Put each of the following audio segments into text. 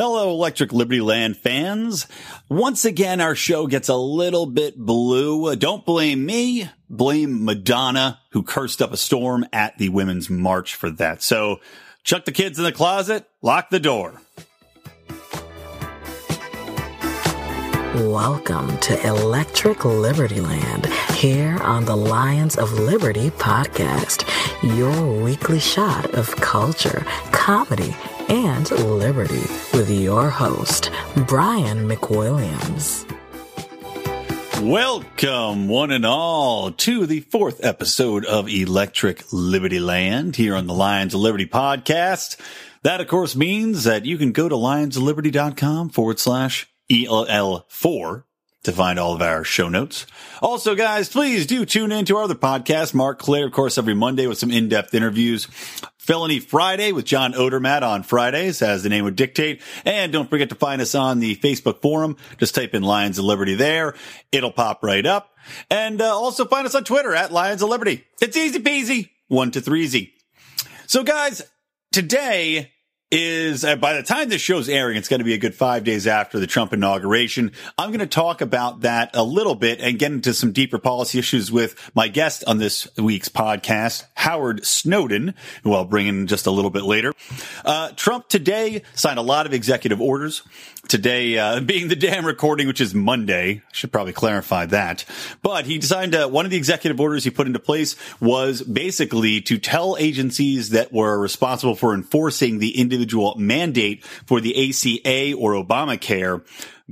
Hello, Electric Liberty Land fans. Once again, our show gets a little bit blue. Uh, don't blame me. Blame Madonna, who cursed up a storm at the Women's March for that. So chuck the kids in the closet, lock the door. Welcome to Electric Liberty Land here on the Lions of Liberty podcast, your weekly shot of culture, comedy, and liberty with your host, Brian McWilliams. Welcome, one and all, to the fourth episode of Electric Liberty Land here on the Lions of Liberty podcast. That, of course, means that you can go to lionsofliberty.com forward slash ELL4 to find all of our show notes. Also, guys, please do tune in to our other podcast, Marc Clair, of course, every Monday with some in-depth interviews. Felony Friday with John Odermatt on Fridays, as the name would dictate. And don't forget to find us on the Facebook forum. Just type in Lions of Liberty there. It'll pop right up. And uh, also find us on Twitter at Lions of Liberty. It's easy peasy. One to three easy. So guys, today is uh, by the time this show's airing, it's going to be a good five days after the Trump inauguration. I'm going to talk about that a little bit and get into some deeper policy issues with my guest on this week's podcast, Howard Snowden, who I'll bring in just a little bit later. Uh, Trump today signed a lot of executive orders. Today, uh, being the damn recording, which is Monday, I should probably clarify that. But he signed uh, one of the executive orders he put into place was basically to tell agencies that were responsible for enforcing the individual individual mandate for the ACA or Obamacare,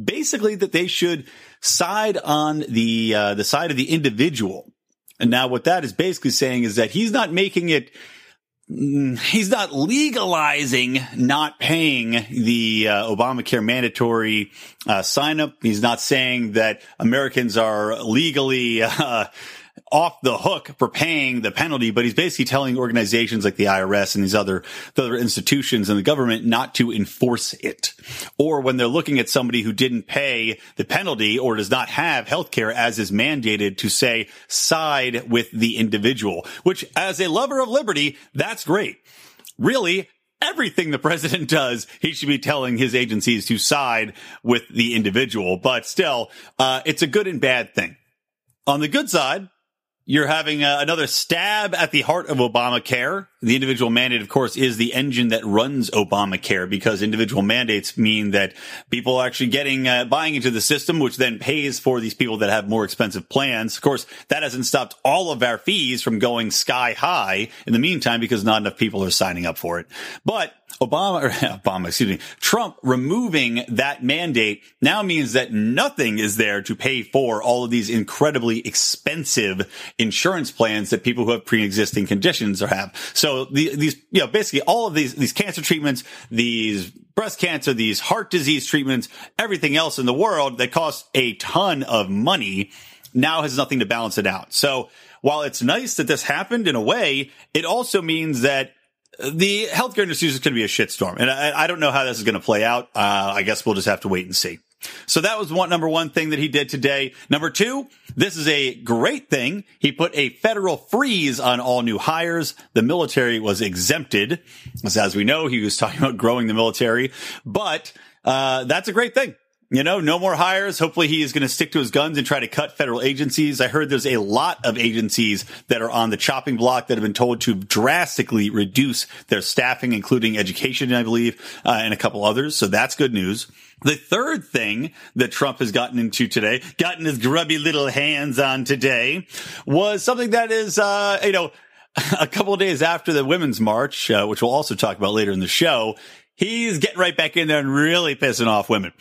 basically that they should side on the uh, the side of the individual. And now what that is basically saying is that he's not making it mm, he's not legalizing not paying the uh, Obamacare mandatory uh, sign up. He's not saying that Americans are legally uh, off the hook for paying the penalty, but he's basically telling organizations like the IRS and these other, the other institutions and the government not to enforce it. Or when they're looking at somebody who didn't pay the penalty or does not have health care as is mandated to say side with the individual, which as a lover of liberty, that's great. Really, everything the president does, he should be telling his agencies to side with the individual. But still, uh, it's a good and bad thing. On the good side, you're having uh, another stab at the heart of Obamacare. The individual mandate, of course, is the engine that runs Obamacare because individual mandates mean that people are actually getting, uh, buying into the system, which then pays for these people that have more expensive plans. Of course, that hasn't stopped all of our fees from going sky high in the meantime because not enough people are signing up for it. But Obama, or Obama, excuse me, Trump removing that mandate now means that nothing is there to pay for all of these incredibly expensive insurance plans that people who have pre-existing conditions or have. So the, these, you know, basically all of these, these cancer treatments, these breast cancer, these heart disease treatments, everything else in the world that costs a ton of money now has nothing to balance it out. So while it's nice that this happened in a way, it also means that the healthcare industry is going to be a shitstorm. And I, I, don't know how this is going to play out. Uh, I guess we'll just have to wait and see. So that was one, number one thing that he did today. Number two, this is a great thing. He put a federal freeze on all new hires. The military was exempted. As we know, he was talking about growing the military, but, uh, that's a great thing. You know, no more hires. Hopefully he is going to stick to his guns and try to cut federal agencies. I heard there's a lot of agencies that are on the chopping block that have been told to drastically reduce their staffing, including education, I believe, uh, and a couple others. So that's good news. The third thing that Trump has gotten into today, gotten his grubby little hands on today, was something that is, uh, you know, a couple of days after the women's march, uh, which we'll also talk about later in the show, he's getting right back in there and really pissing off women.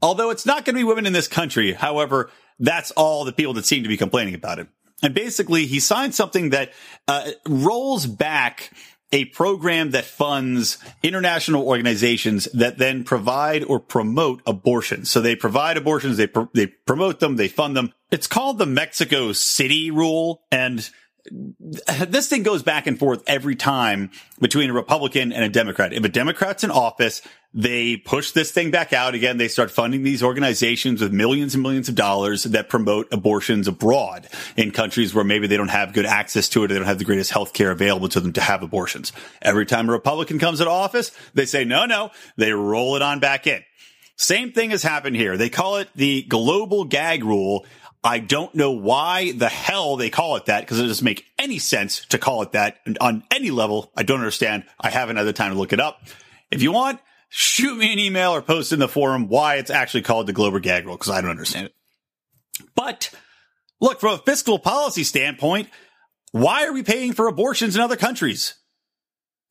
Although it's not going to be women in this country. However, that's all the people that seem to be complaining about it. And basically, he signed something that uh, rolls back a program that funds international organizations that then provide or promote abortion. So they provide abortions, they they promote them, they fund them. It's called the Mexico City rule, and this thing goes back and forth every time between a Republican and a Democrat. If a Democrat's in office, they push this thing back out again. They start funding these organizations with millions and millions of dollars that promote abortions abroad in countries where maybe they don't have good access to it. Or they don't have the greatest health care available to them to have abortions. Every time a Republican comes into office, they say, no, no, they roll it on back in. Same thing has happened here. They call it the global gag rule. I don't know why the hell they call it that because it doesn't make any sense to call it that on any level. I don't understand. I haven't had the time to look it up. If you want, shoot me an email or post in the forum why it's actually called the global gag rule because I don't understand it. But look, from a fiscal policy standpoint, why are we paying for abortions in other countries?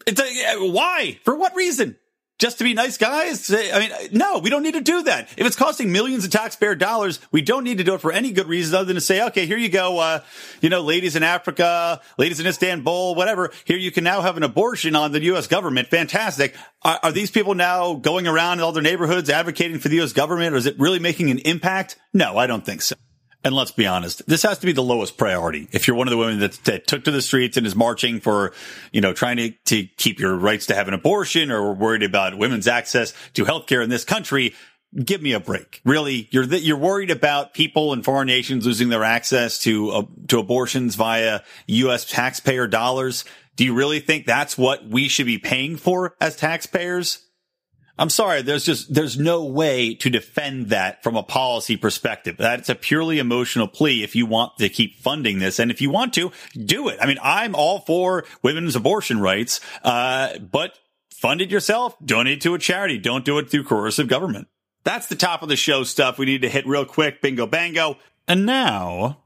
It's a, why? For what reason? Just to be nice guys? I mean, no, we don't need to do that. If it's costing millions of taxpayer dollars, we don't need to do it for any good reason other than to say, okay, here you go. Uh, you know, ladies in Africa, ladies in Istanbul, whatever. Here you can now have an abortion on the U.S. government. Fantastic. Are, are these people now going around in all their neighborhoods advocating for the U.S. government or is it really making an impact? No, I don't think so. And let's be honest, this has to be the lowest priority. If you're one of the women that, that, took to the streets and is marching for, you know, trying to, to keep your rights to have an abortion or worried about women's access to healthcare in this country, give me a break. Really, you're you're worried about people in foreign nations losing their access to uh, to abortions via U.S. taxpayer dollars. Do you really think that's what we should be paying for as taxpayers? I'm sorry. There's just, there's no way to defend that from a policy perspective. That's a purely emotional plea if you want to keep funding this. And if you want to, do it. I mean, I'm all for women's abortion rights, uh, but fund it yourself, donate to a charity. Don't do it through coercive government. That's the top of the show stuff we need to hit real quick. Bingo bango. And now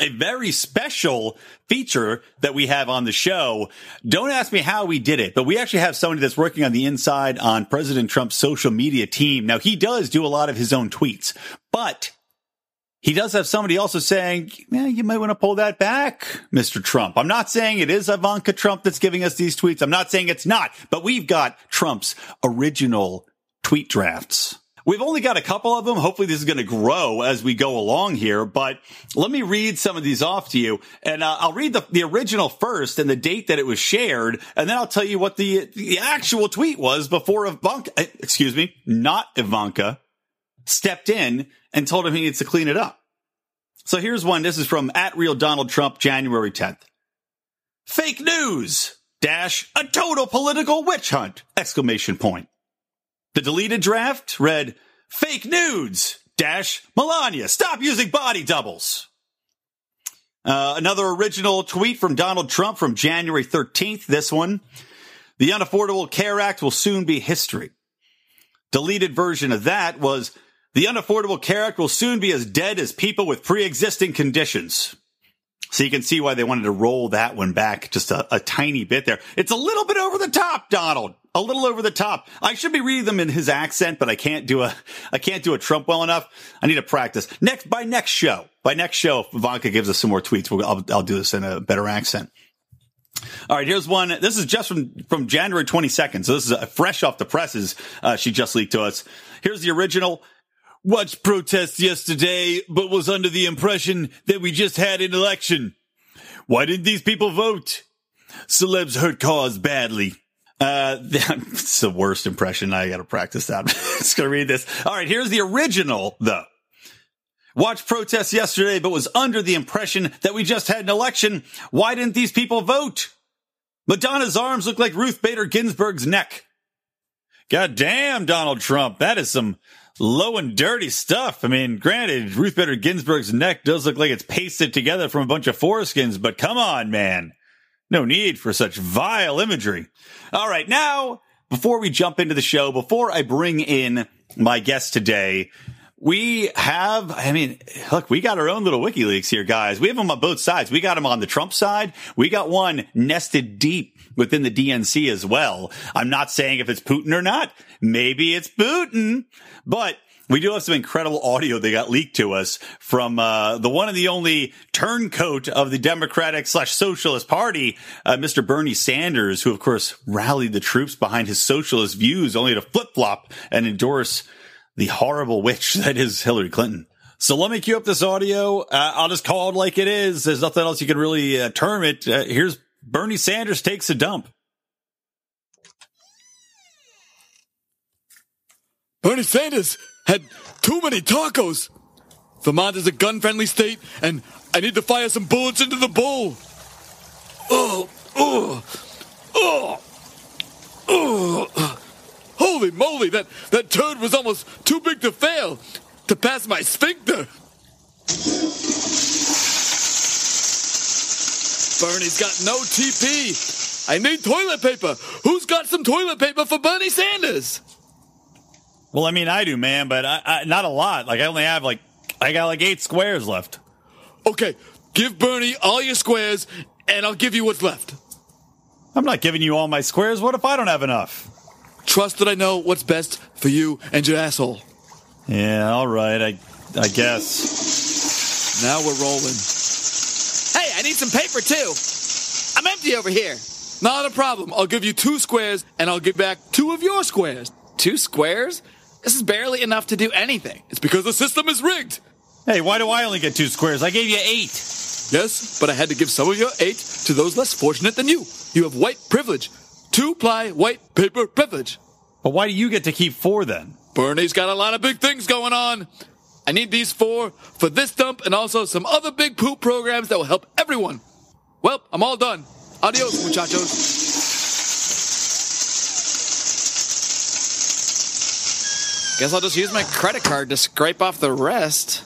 a very special feature that we have on the show. Don't ask me how we did it, but we actually have somebody that's working on the inside on President Trump's social media team. Now he does do a lot of his own tweets, but he does have somebody also saying, yeah, you might want to pull that back, Mr. Trump. I'm not saying it is Ivanka Trump that's giving us these tweets. I'm not saying it's not, but we've got Trump's original tweet drafts. We've only got a couple of them. Hopefully this is going to grow as we go along here, but let me read some of these off to you and uh, I'll read the, the original first and the date that it was shared. And then I'll tell you what the, the actual tweet was before Ivanka, eh, excuse me, not Ivanka stepped in and told him he needs to clean it up. So here's one. This is from at real Donald Trump, January 10th. Fake news dash a total political witch hunt exclamation point. The deleted draft read fake nudes dash Melania. Stop using body doubles. Uh, another original tweet from Donald Trump from January 13th. This one. The Unaffordable Care Act will soon be history. Deleted version of that was the Unaffordable Care Act will soon be as dead as people with pre-existing conditions. So you can see why they wanted to roll that one back just a, a tiny bit there. It's a little bit over the top, Donald. A little over the top. I should be reading them in his accent, but I can't do a, I can't do a Trump well enough. I need to practice. Next, by next show, by next show, if Ivanka gives us some more tweets, we'll, I'll, I'll do this in a better accent. All right, here's one. This is just from, from January 22nd. So this is fresh off the presses. Uh, she just leaked to us. Here's the original. Watched protests yesterday, but was under the impression that we just had an election. Why didn't these people vote? Celebs hurt cause badly. Uh, it's the worst impression. I gotta practice that. Just gonna read this. All right, here's the original though. Watched protests yesterday, but was under the impression that we just had an election. Why didn't these people vote? Madonna's arms look like Ruth Bader Ginsburg's neck. God damn, Donald Trump. That is some low and dirty stuff. I mean, granted, Ruth Bader Ginsburg's neck does look like it's pasted together from a bunch of foreskins, but come on, man. No need for such vile imagery. All right. Now, before we jump into the show, before I bring in my guest today, we have, I mean, look, we got our own little WikiLeaks here, guys. We have them on both sides. We got them on the Trump side. We got one nested deep within the DNC as well. I'm not saying if it's Putin or not. Maybe it's Putin, but we do have some incredible audio that got leaked to us from uh, the one and the only turncoat of the Democratic slash Socialist Party, uh, Mr. Bernie Sanders, who of course rallied the troops behind his socialist views, only to flip flop and endorse the horrible witch that is Hillary Clinton. So let me cue up this audio. Uh, I'll just call it like it is. There's nothing else you can really uh, term it. Uh, here's Bernie Sanders takes a dump. Bernie Sanders had too many tacos. Vermont is a gun friendly state, and I need to fire some bullets into the bowl. Oh, oh, oh, oh. Holy moly, that, that turd was almost too big to fail to pass my sphincter. Bernie's got no TP. I need toilet paper. Who's got some toilet paper for Bernie Sanders? Well, I mean, I do, man, but I, I, not a lot. Like, I only have like, I got like eight squares left. Okay, give Bernie all your squares, and I'll give you what's left. I'm not giving you all my squares. What if I don't have enough? Trust that I know what's best for you and your asshole. Yeah, all right. I, I guess. Now we're rolling. Hey, I need some paper too. I'm empty over here. Not a problem. I'll give you two squares, and I'll give back two of your squares. Two squares? This is barely enough to do anything. It's because the system is rigged. Hey, why do I only get two squares? I gave you eight. Yes, but I had to give some of your eight to those less fortunate than you. You have white privilege. Two ply white paper privilege. But why do you get to keep four then? Bernie's got a lot of big things going on. I need these four for this dump and also some other big poop programs that will help everyone. Well, I'm all done. Adios, muchachos. Guess I'll just use my credit card to scrape off the rest.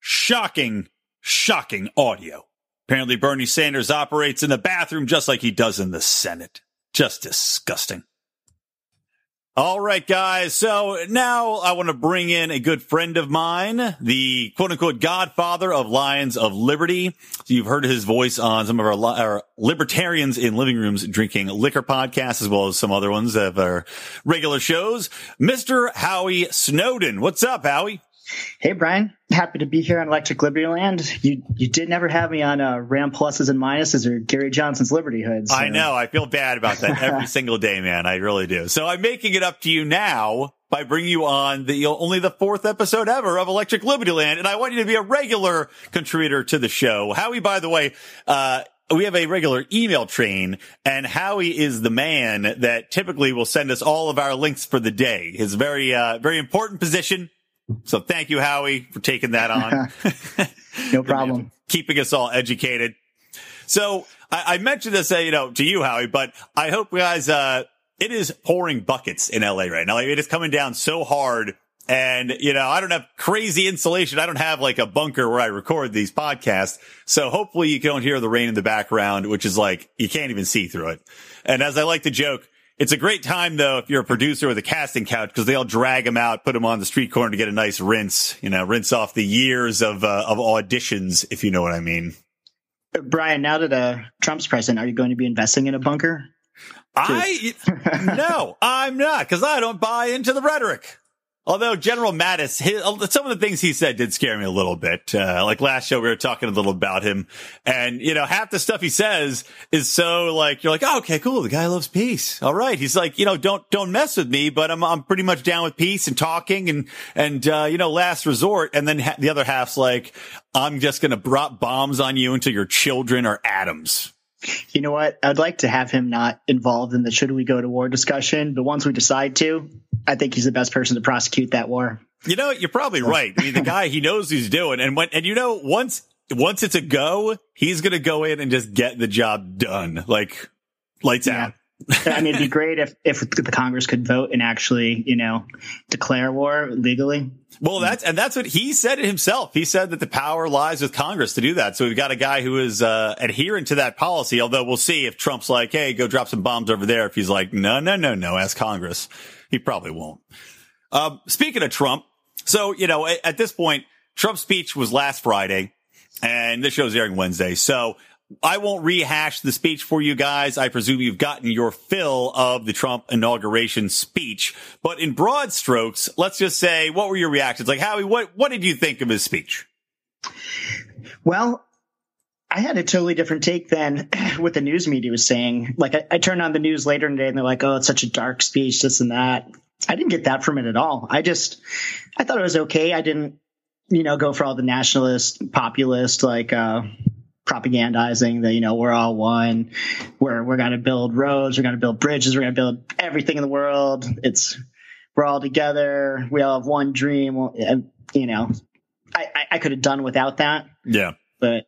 Shocking, shocking audio. Apparently, Bernie Sanders operates in the bathroom just like he does in the Senate. Just disgusting. All right, guys. So now I want to bring in a good friend of mine, the quote unquote godfather of Lions of Liberty. So you've heard his voice on some of our, our libertarians in living rooms drinking liquor podcasts, as well as some other ones of our regular shows. Mr. Howie Snowden. What's up, Howie? Hey, Brian. Happy to be here on Electric Liberty Land. You you did never have me on uh, Ram Pluses and Minuses or Gary Johnson's Liberty Hoods. So. I know. I feel bad about that every single day, man. I really do. So I'm making it up to you now by bringing you on the only the fourth episode ever of Electric Liberty Land, and I want you to be a regular contributor to the show. Howie, by the way, uh, we have a regular email train and Howie is the man that typically will send us all of our links for the day. His very, uh, very important position so thank you, Howie, for taking that on. no problem. Keeping us all educated. So I, I mentioned this, uh, you know, to you, Howie, but I hope guys, uh, it is pouring buckets in LA right now. Like it is coming down so hard. And, you know, I don't have crazy insulation. I don't have like a bunker where I record these podcasts. So hopefully you don't hear the rain in the background, which is like, you can't even see through it. And as I like to joke, it's a great time though if you're a producer with a casting couch because they'll drag him out, put him on the street corner to get a nice rinse, you know, rinse off the years of uh, of auditions, if you know what I mean. Brian, now that uh, Trump's president, are you going to be investing in a bunker? I no, I'm not because I don't buy into the rhetoric. Although General Mattis, his, some of the things he said did scare me a little bit. Uh, like last show, we were talking a little about him and, you know, half the stuff he says is so like, you're like, oh, okay, cool. The guy loves peace. All right. He's like, you know, don't, don't mess with me, but I'm, I'm pretty much down with peace and talking and, and, uh, you know, last resort. And then ha- the other half's like, I'm just to drop bombs on you until your children are atoms. You know what? I'd like to have him not involved in the should we go to war discussion, but once we decide to, I think he's the best person to prosecute that war. You know, you're probably right. I mean, the guy, he knows he's doing. And when, and you know, once, once it's a go, he's going to go in and just get the job done. Like lights yeah. out. I mean, it'd be great if, if the Congress could vote and actually, you know, declare war legally. Well, that's, and that's what he said himself. He said that the power lies with Congress to do that. So we've got a guy who is, uh, adherent to that policy, although we'll see if Trump's like, Hey, go drop some bombs over there. If he's like, no, no, no, no, ask Congress. He probably won't. Um, speaking of Trump, so, you know, at, at this point, Trump's speech was last Friday and this show's airing Wednesday. So I won't rehash the speech for you guys. I presume you've gotten your fill of the Trump inauguration speech, but in broad strokes, let's just say, what were your reactions? Like, Howie, what, what did you think of his speech? Well, I had a totally different take than what the news media was saying. Like, I, I turned on the news later in the day and they're like, oh, it's such a dark speech, this and that. I didn't get that from it at all. I just, I thought it was okay. I didn't, you know, go for all the nationalist, populist, like, uh, propagandizing that, you know, we're all one. We're, we're going to build roads. We're going to build bridges. We're going to build everything in the world. It's, we're all together. We all have one dream. You know, I, I, I could have done without that. Yeah. But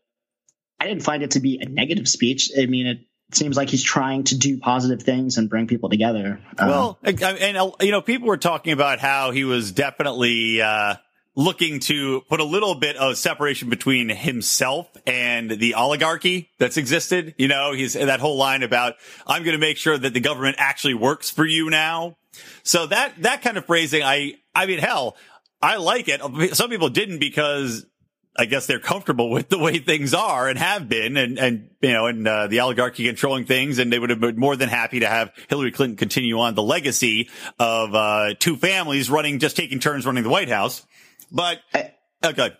I didn't find it to be a negative speech. I mean, it, seems like he's trying to do positive things and bring people together. Well, and, and you know, people were talking about how he was definitely uh, looking to put a little bit of separation between himself and the oligarchy that's existed. You know, he's that whole line about I'm going to make sure that the government actually works for you now. So that that kind of phrasing, I I mean, hell, I like it. Some people didn't because I guess they're comfortable with the way things are and have been and, and, you know, and, uh, the oligarchy controlling things. And they would have been more than happy to have Hillary Clinton continue on the legacy of, uh, two families running, just taking turns running the White House. But, okay.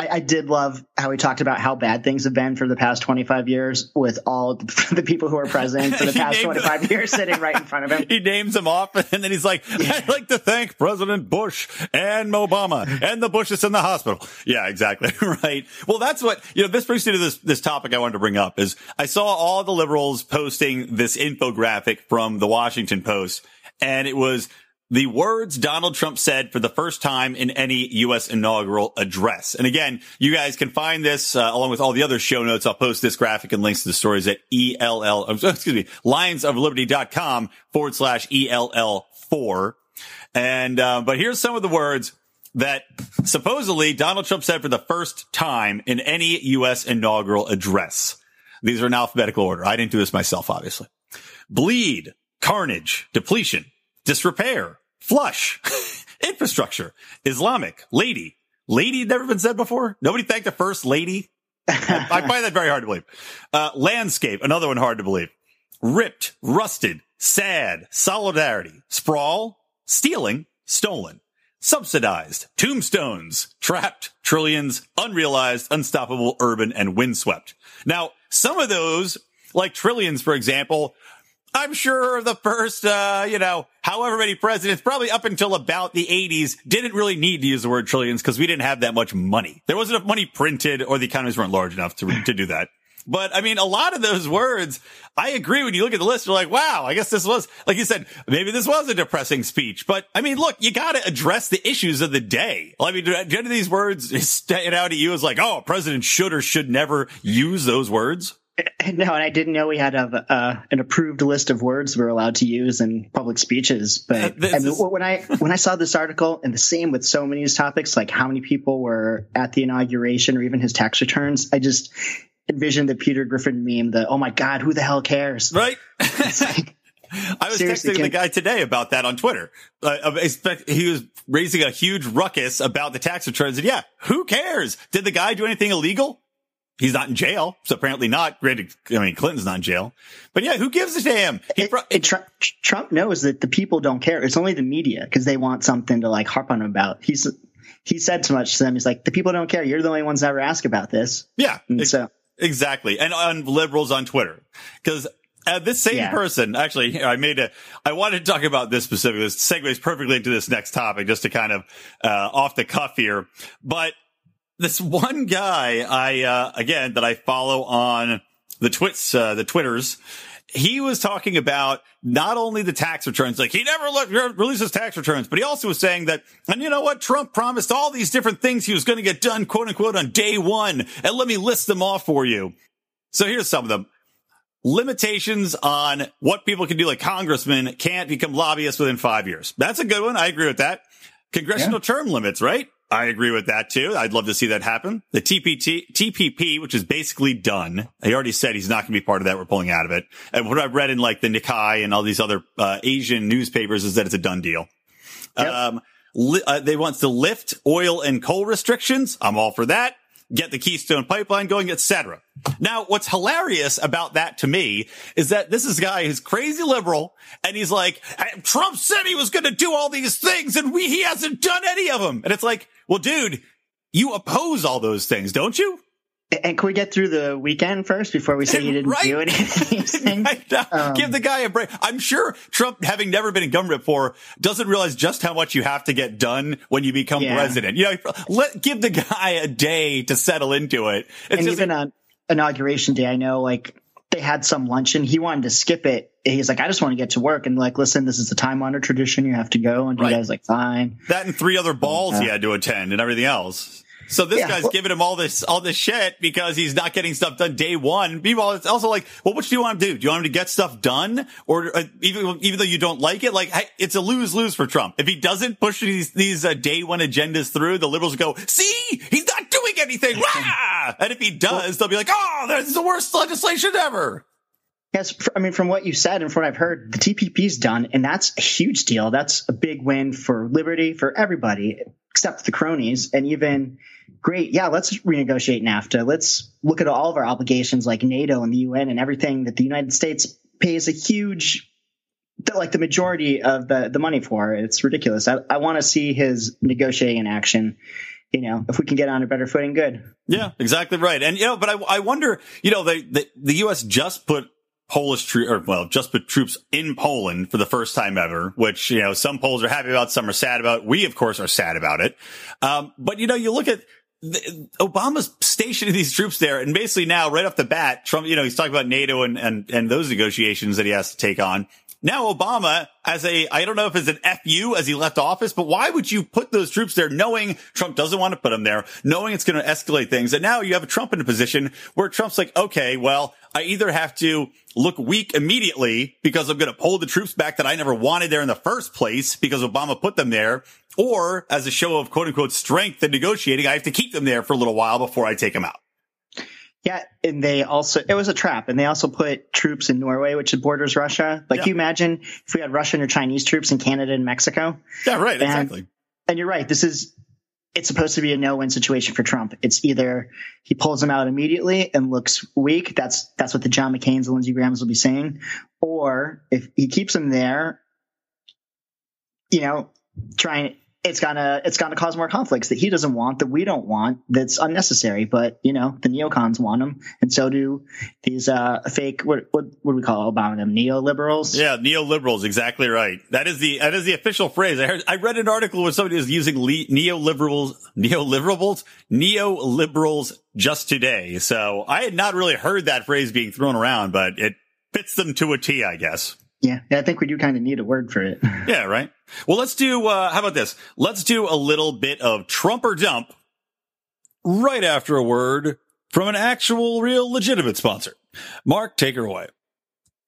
I, I, did love how he talked about how bad things have been for the past 25 years with all the people who are president for the past 25 them. years sitting right in front of him. He names them off and then he's like. I'd like to thank President Bush and Obama and the Bushes in the hospital. Yeah, exactly. right. Well, that's what, you know, this brings me to this, this topic I wanted to bring up is I saw all the liberals posting this infographic from the Washington Post and it was the words Donald Trump said for the first time in any U.S. inaugural address. And again, you guys can find this uh, along with all the other show notes. I'll post this graphic and links to the stories at ELL, excuse me, lionsofliberty.com forward slash ELL4. And, uh, but here's some of the words that supposedly Donald Trump said for the first time in any U.S. inaugural address. These are in alphabetical order. I didn't do this myself, obviously. Bleed, carnage, depletion, disrepair, flush, infrastructure, Islamic, lady. Lady never been said before. Nobody thanked the first lady. I, I find that very hard to believe. Uh, landscape, another one hard to believe. Ripped, rusted, sad, solidarity, sprawl, stealing, stolen, subsidized, tombstones, trapped, trillions, unrealized, unstoppable, urban, and windswept. Now, some of those, like trillions, for example, I'm sure the first, uh, you know, however many presidents, probably up until about the 80s, didn't really need to use the word trillions because we didn't have that much money. There wasn't enough money printed or the economies weren't large enough to, to do that. But I mean, a lot of those words, I agree. When you look at the list, you're like, wow, I guess this was, like you said, maybe this was a depressing speech. But I mean, look, you got to address the issues of the day. I mean, do any of these words stand out to you as like, oh, a president should or should never use those words? No, and I didn't know we had a, uh, an approved list of words we're allowed to use in public speeches. But I mean, when I when I saw this article, and the same with so many of these topics, like how many people were at the inauguration or even his tax returns, I just envisioned the Peter Griffin meme, the "Oh my God, who the hell cares?" Right. Like, I was texting the guy today about that on Twitter. Uh, he was raising a huge ruckus about the tax returns, and yeah, who cares? Did the guy do anything illegal? He's not in jail, so apparently not. Granted, I mean, Clinton's not in jail, but yeah, who gives a damn? He it, it, Trump, Trump knows that the people don't care. It's only the media because they want something to like harp on him about. He's he said too much to them. He's like, the people don't care. You're the only ones that ever ask about this. Yeah, and ex- so exactly, and on liberals on Twitter because uh, this same yeah. person, actually, I made a, I wanted to talk about this specifically. This segues perfectly into this next topic, just to kind of, uh, off the cuff here. But this one guy I uh, again that I follow on the twits uh, the twitters he was talking about not only the tax returns, like he never look, releases tax returns, but he also was saying that, and you know what? Trump promised all these different things he was going to get done, quote unquote, on day one. And let me list them off for you. So here's some of them. Limitations on what people can do, like congressmen can't become lobbyists within five years. That's a good one. I agree with that. Congressional yeah. term limits, right? I agree with that too. I'd love to see that happen. The TPT, TPP, which is basically done. He already said he's not going to be part of that. We're pulling out of it. And what I've read in like the Nikkei and all these other uh, Asian newspapers is that it's a done deal. Yep. Um, li- uh, they want to lift oil and coal restrictions. I'm all for that get the Keystone pipeline going, etc. Now, what's hilarious about that to me is that this is a guy who's crazy liberal and he's like, Trump said he was going to do all these things and we, he hasn't done any of them. And it's like, well, dude, you oppose all those things, don't you? And can we get through the weekend first before we say you didn't right. do anything? um, Give the guy a break. I'm sure Trump, having never been in government before, doesn't realize just how much you have to get done when you become yeah. president. You know, let give the guy a day to settle into it. It's and even on inauguration day, I know like they had some luncheon. He wanted to skip it. He's like, I just want to get to work. And like, listen, this is a time honored tradition. You have to go. And right. you guys like, fine. That and three other balls uh, he had to attend and everything else. So this yeah, guy's well, giving him all this, all this shit because he's not getting stuff done day one. Meanwhile, it's also like, well, what do you want him to do? Do you want him to get stuff done? Or uh, even, even though you don't like it, like, it's a lose-lose for Trump. If he doesn't push these, these uh, day one agendas through, the liberals go, see, he's not doing anything. and if he does, well, they'll be like, oh, this is the worst legislation ever. Yes, I mean, from what you said and from what I've heard, the TPP's done, and that's a huge deal. That's a big win for liberty, for everybody, except the cronies. And even, great, yeah, let's renegotiate NAFTA. Let's look at all of our obligations like NATO and the UN and everything that the United States pays a huge, like the majority of the, the money for. It's ridiculous. I, I want to see his negotiating in action you know, if we can get on a better footing, good. Yeah, exactly right. And, you know, but I, I wonder, you know, they, the, the U.S. just put Polish troops, or well, just put troops in Poland for the first time ever, which, you know, some Poles are happy about, some are sad about. We, of course, are sad about it. Um, but, you know, you look at the, Obama's stationing these troops there and basically now right off the bat, Trump, you know, he's talking about NATO and, and, and those negotiations that he has to take on. Now Obama as a, I don't know if it's an FU as he left office, but why would you put those troops there knowing Trump doesn't want to put them there, knowing it's going to escalate things? And now you have a Trump in a position where Trump's like, okay, well, I either have to look weak immediately because I'm going to pull the troops back that I never wanted there in the first place because Obama put them there, or as a show of quote unquote strength in negotiating, I have to keep them there for a little while before I take them out. Yeah, and they also it was a trap, and they also put troops in Norway, which borders Russia. Like, yeah. you imagine if we had Russian or Chinese troops in Canada and Mexico? Yeah, right, and, exactly. And you're right. This is it's supposed to be a no-win situation for Trump. It's either he pulls him out immediately and looks weak. That's that's what the John McCain's and Lindsey Graham's will be saying. Or if he keeps him there, you know, trying it's gonna it's gonna cause more conflicts that he doesn't want that we don't want that's unnecessary but you know the neocons want them and so do these uh fake what what, what do we call obama them neoliberals? Yeah neoliberals exactly right. That is the that is the official phrase. I heard i read an article where somebody was using le- neoliberals neoliberals neoliberals just today. So i had not really heard that phrase being thrown around but it fits them to a t i guess yeah, I think we do kind of need a word for it. yeah, right. Well, let's do, uh, how about this? Let's do a little bit of Trump or dump right after a word from an actual, real, legitimate sponsor. Mark, take her away.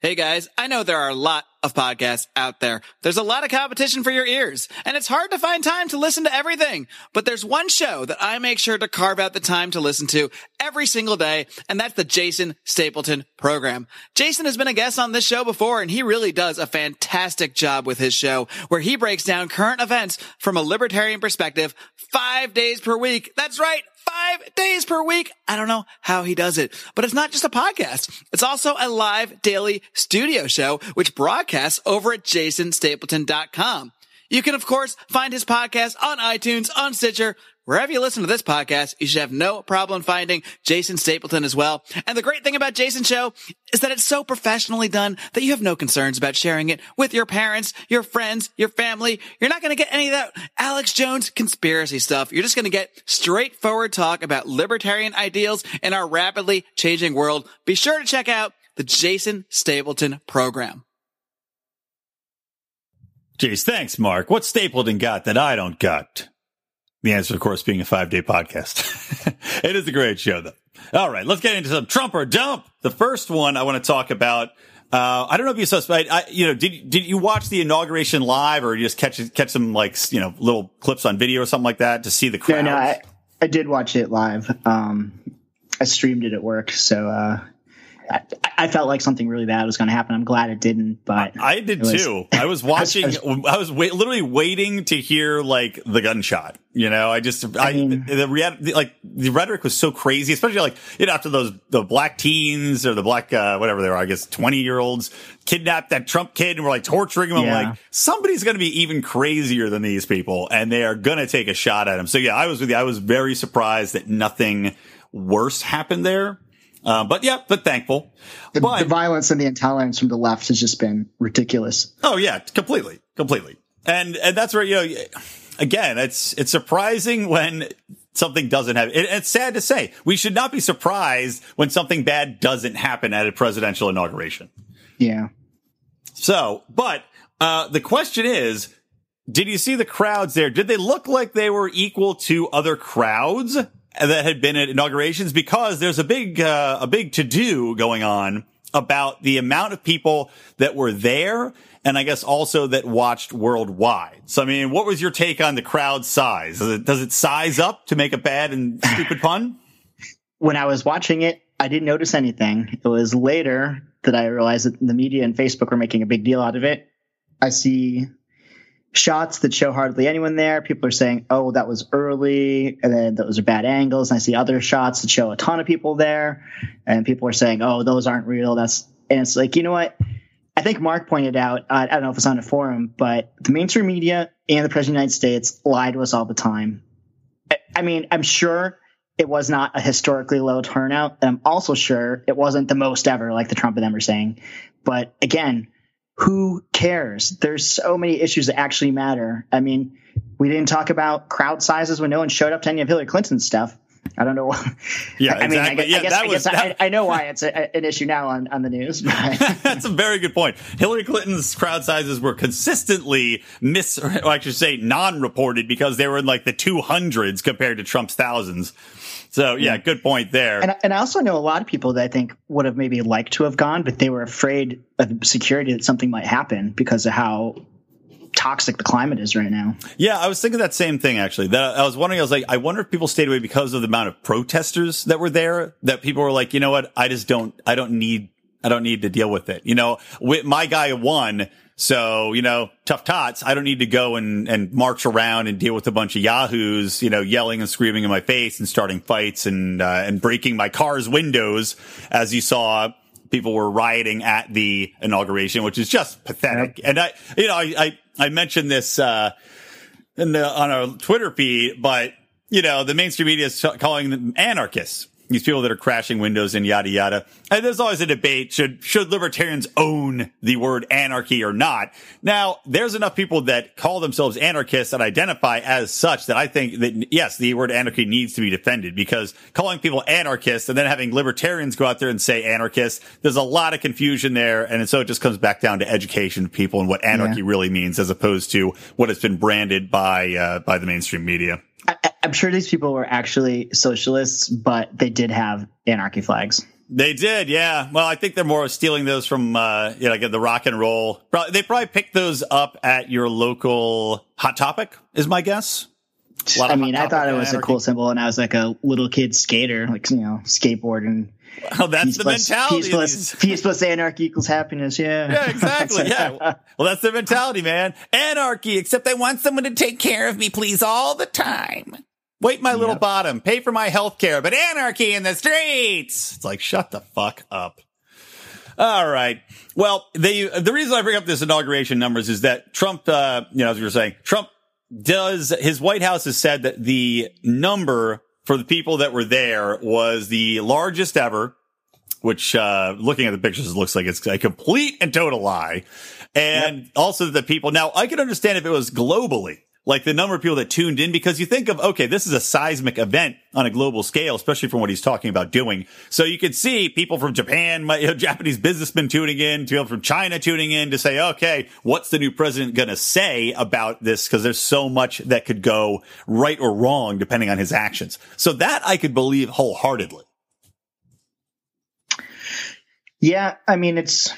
Hey guys, I know there are a lot of podcasts out there. There's a lot of competition for your ears, and it's hard to find time to listen to everything. But there's one show that I make sure to carve out the time to listen to every single day, and that's the Jason Stapleton program. Jason has been a guest on this show before, and he really does a fantastic job with his show, where he breaks down current events from a libertarian perspective five days per week. That's right five days per week. I don't know how he does it, but it's not just a podcast. It's also a live daily studio show, which broadcasts over at jasonstapleton.com. You can, of course, find his podcast on iTunes, on Stitcher, Wherever you listen to this podcast, you should have no problem finding Jason Stapleton as well. And the great thing about Jason's show is that it's so professionally done that you have no concerns about sharing it with your parents, your friends, your family. You're not going to get any of that Alex Jones conspiracy stuff. You're just going to get straightforward talk about libertarian ideals in our rapidly changing world. Be sure to check out the Jason Stapleton program. Jeez, thanks, Mark. What Stapleton got that I don't got? The answer, of course, being a five day podcast. it is a great show, though. All right, let's get into some Trump or dump. The first one I want to talk about. Uh, I don't know if you saw, I, you know, did did you watch the inauguration live, or just catch catch some like you know little clips on video or something like that to see the crowd? No, no, I, I did watch it live. Um, I streamed it at work, so uh, I, I, felt like something really bad was going to happen. I'm glad it didn't, but I did was, too. I was watching. I was, I was wait, literally waiting to hear like the gunshot. You know, I just I, I mean, the, the like the rhetoric was so crazy, especially like you know after those the black teens or the black uh, whatever they were, I guess twenty year olds kidnapped that Trump kid and were like torturing him. Yeah. I'm like somebody's going to be even crazier than these people, and they are going to take a shot at him. So yeah, I was with you. I was very surprised that nothing worse happened there. Uh, but yeah, but thankful. The, but, the violence and the intolerance from the left has just been ridiculous. Oh yeah, completely, completely. And and that's where you know, again, it's it's surprising when something doesn't happen. It, it's sad to say we should not be surprised when something bad doesn't happen at a presidential inauguration. Yeah. So, but uh, the question is, did you see the crowds there? Did they look like they were equal to other crowds that had been at inaugurations? Because there's a big, uh, a big to do going on about the amount of people that were there. And I guess also that watched worldwide. So, I mean, what was your take on the crowd size? Does it, does it size up to make a bad and stupid pun? When I was watching it, I didn't notice anything. It was later that I realized that the media and Facebook were making a big deal out of it. I see shots that show hardly anyone there. People are saying, "Oh, that was early," and then those are bad angles. And I see other shots that show a ton of people there, and people are saying, "Oh, those aren't real." That's and it's like, you know what? I think Mark pointed out. I don't know if it's on a forum, but the mainstream media and the president of the United States lie to us all the time. I mean, I'm sure it was not a historically low turnout, and I'm also sure it wasn't the most ever, like the Trump and them are saying. But again, who cares? There's so many issues that actually matter. I mean, we didn't talk about crowd sizes when no one showed up to any of Hillary Clinton's stuff. I don't know. Why. Yeah, I mean, exactly. I, yeah, I guess, that was, I, that... I, know why it's a, an issue now on, on the news. That's a very good point. Hillary Clinton's crowd sizes were consistently mis, or I should say, non-reported because they were in like the 200s compared to Trump's thousands. So yeah, good point there. And, and I also know a lot of people that I think would have maybe liked to have gone, but they were afraid of security that something might happen because of how toxic the climate is right now. Yeah, I was thinking that same thing actually. That I was wondering, I was like, I wonder if people stayed away because of the amount of protesters that were there. That people were like, you know what, I just don't, I don't need, I don't need to deal with it. You know, my guy won so, you know, tough tots. I don't need to go and, and march around and deal with a bunch of yahoos, you know, yelling and screaming in my face and starting fights and, uh, and breaking my car's windows as you saw people were rioting at the inauguration, which is just pathetic. And I, you know, I, I, I mentioned this, uh, in the, on our Twitter feed, but, you know, the mainstream media is calling them anarchists these people that are crashing windows and yada yada. And there's always a debate should should libertarians own the word anarchy or not? Now, there's enough people that call themselves anarchists and identify as such that I think that yes, the word anarchy needs to be defended because calling people anarchists and then having libertarians go out there and say anarchists, there's a lot of confusion there, and so it just comes back down to education of people and what anarchy yeah. really means as opposed to what has been branded by uh, by the mainstream media. I, am sure these people were actually socialists, but they did have anarchy flags. They did, yeah. Well, I think they're more stealing those from, uh, you know, like the rock and roll. They probably picked those up at your local Hot Topic, is my guess. I mean, I thought it was a cool symbol, and I was like a little kid skater, like you know, skateboarding. Oh, that's peace the plus, mentality. Peace plus, peace plus anarchy equals happiness. Yeah. Yeah, exactly. yeah. Well, that's the mentality, man. Anarchy, except I want someone to take care of me, please, all the time. Wait my yep. little bottom, pay for my health care, but anarchy in the streets. It's like, shut the fuck up. All right. Well, they, the reason I bring up this inauguration numbers is that Trump, uh, you know, as we were saying, Trump does, his White House has said that the number for the people that were there was the largest ever, which, uh, looking at the pictures, looks like it's a complete and total lie. And yep. also the people, now I can understand if it was globally, like the number of people that tuned in because you think of, okay, this is a seismic event on a global scale, especially from what he's talking about doing. So you could see people from Japan, you know, Japanese businessmen tuning in, people from China tuning in to say, okay, what's the new president going to say about this? Cause there's so much that could go right or wrong depending on his actions. So that I could believe wholeheartedly. Yeah. I mean, it's,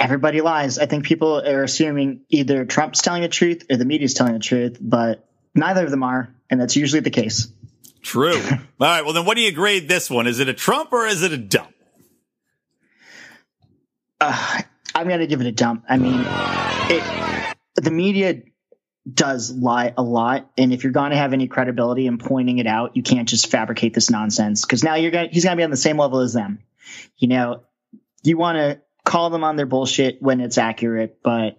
everybody lies. I think people are assuming either Trump's telling the truth or the media's telling the truth, but neither of them are, and that's usually the case. True. All right. Well, then what do you grade this one? Is it a Trump or is it a dump? Uh, I'm going to give it a dump. I mean, it, the media does lie a lot, and if you're going to have any credibility in pointing it out, you can't just fabricate this nonsense because now you're going he's going to be on the same level as them. You know, you want to call them on their bullshit when it's accurate, but